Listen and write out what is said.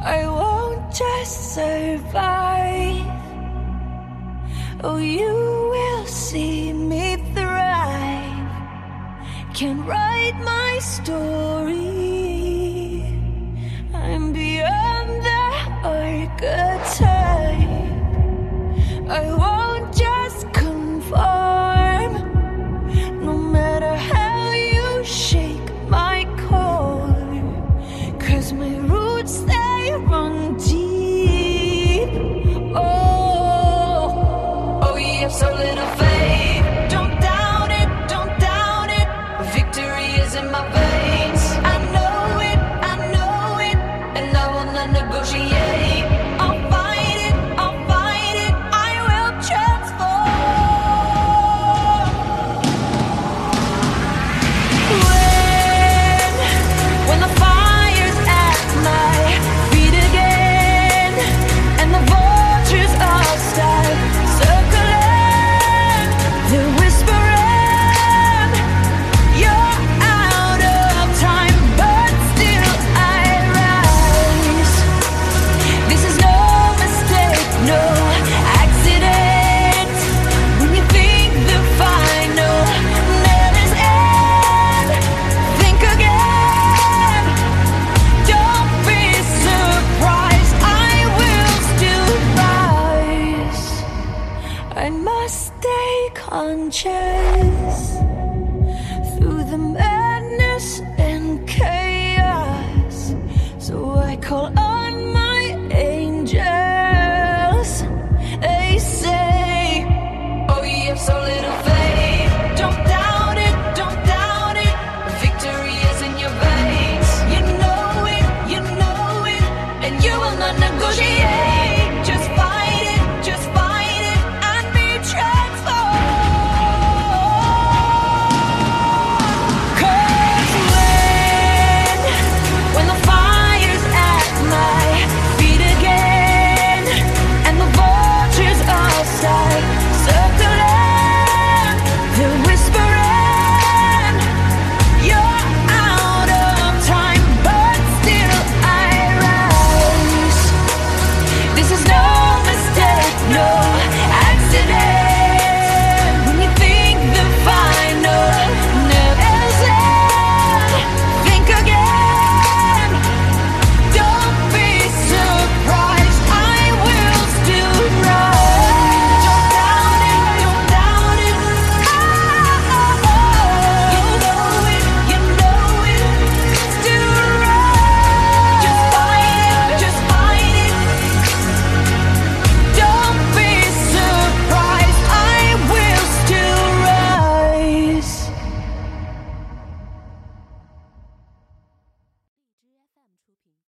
I won't just survive. Oh, you will see me thrive. Can write my story. I'm beyond the archetype. I I must stay conscious through the madness and chaos. So I call on my angels. They say, Oh, you have so little faith. Don't doubt it, don't doubt it. Victory is in your veins. You know it, you know it, and you will not negotiate.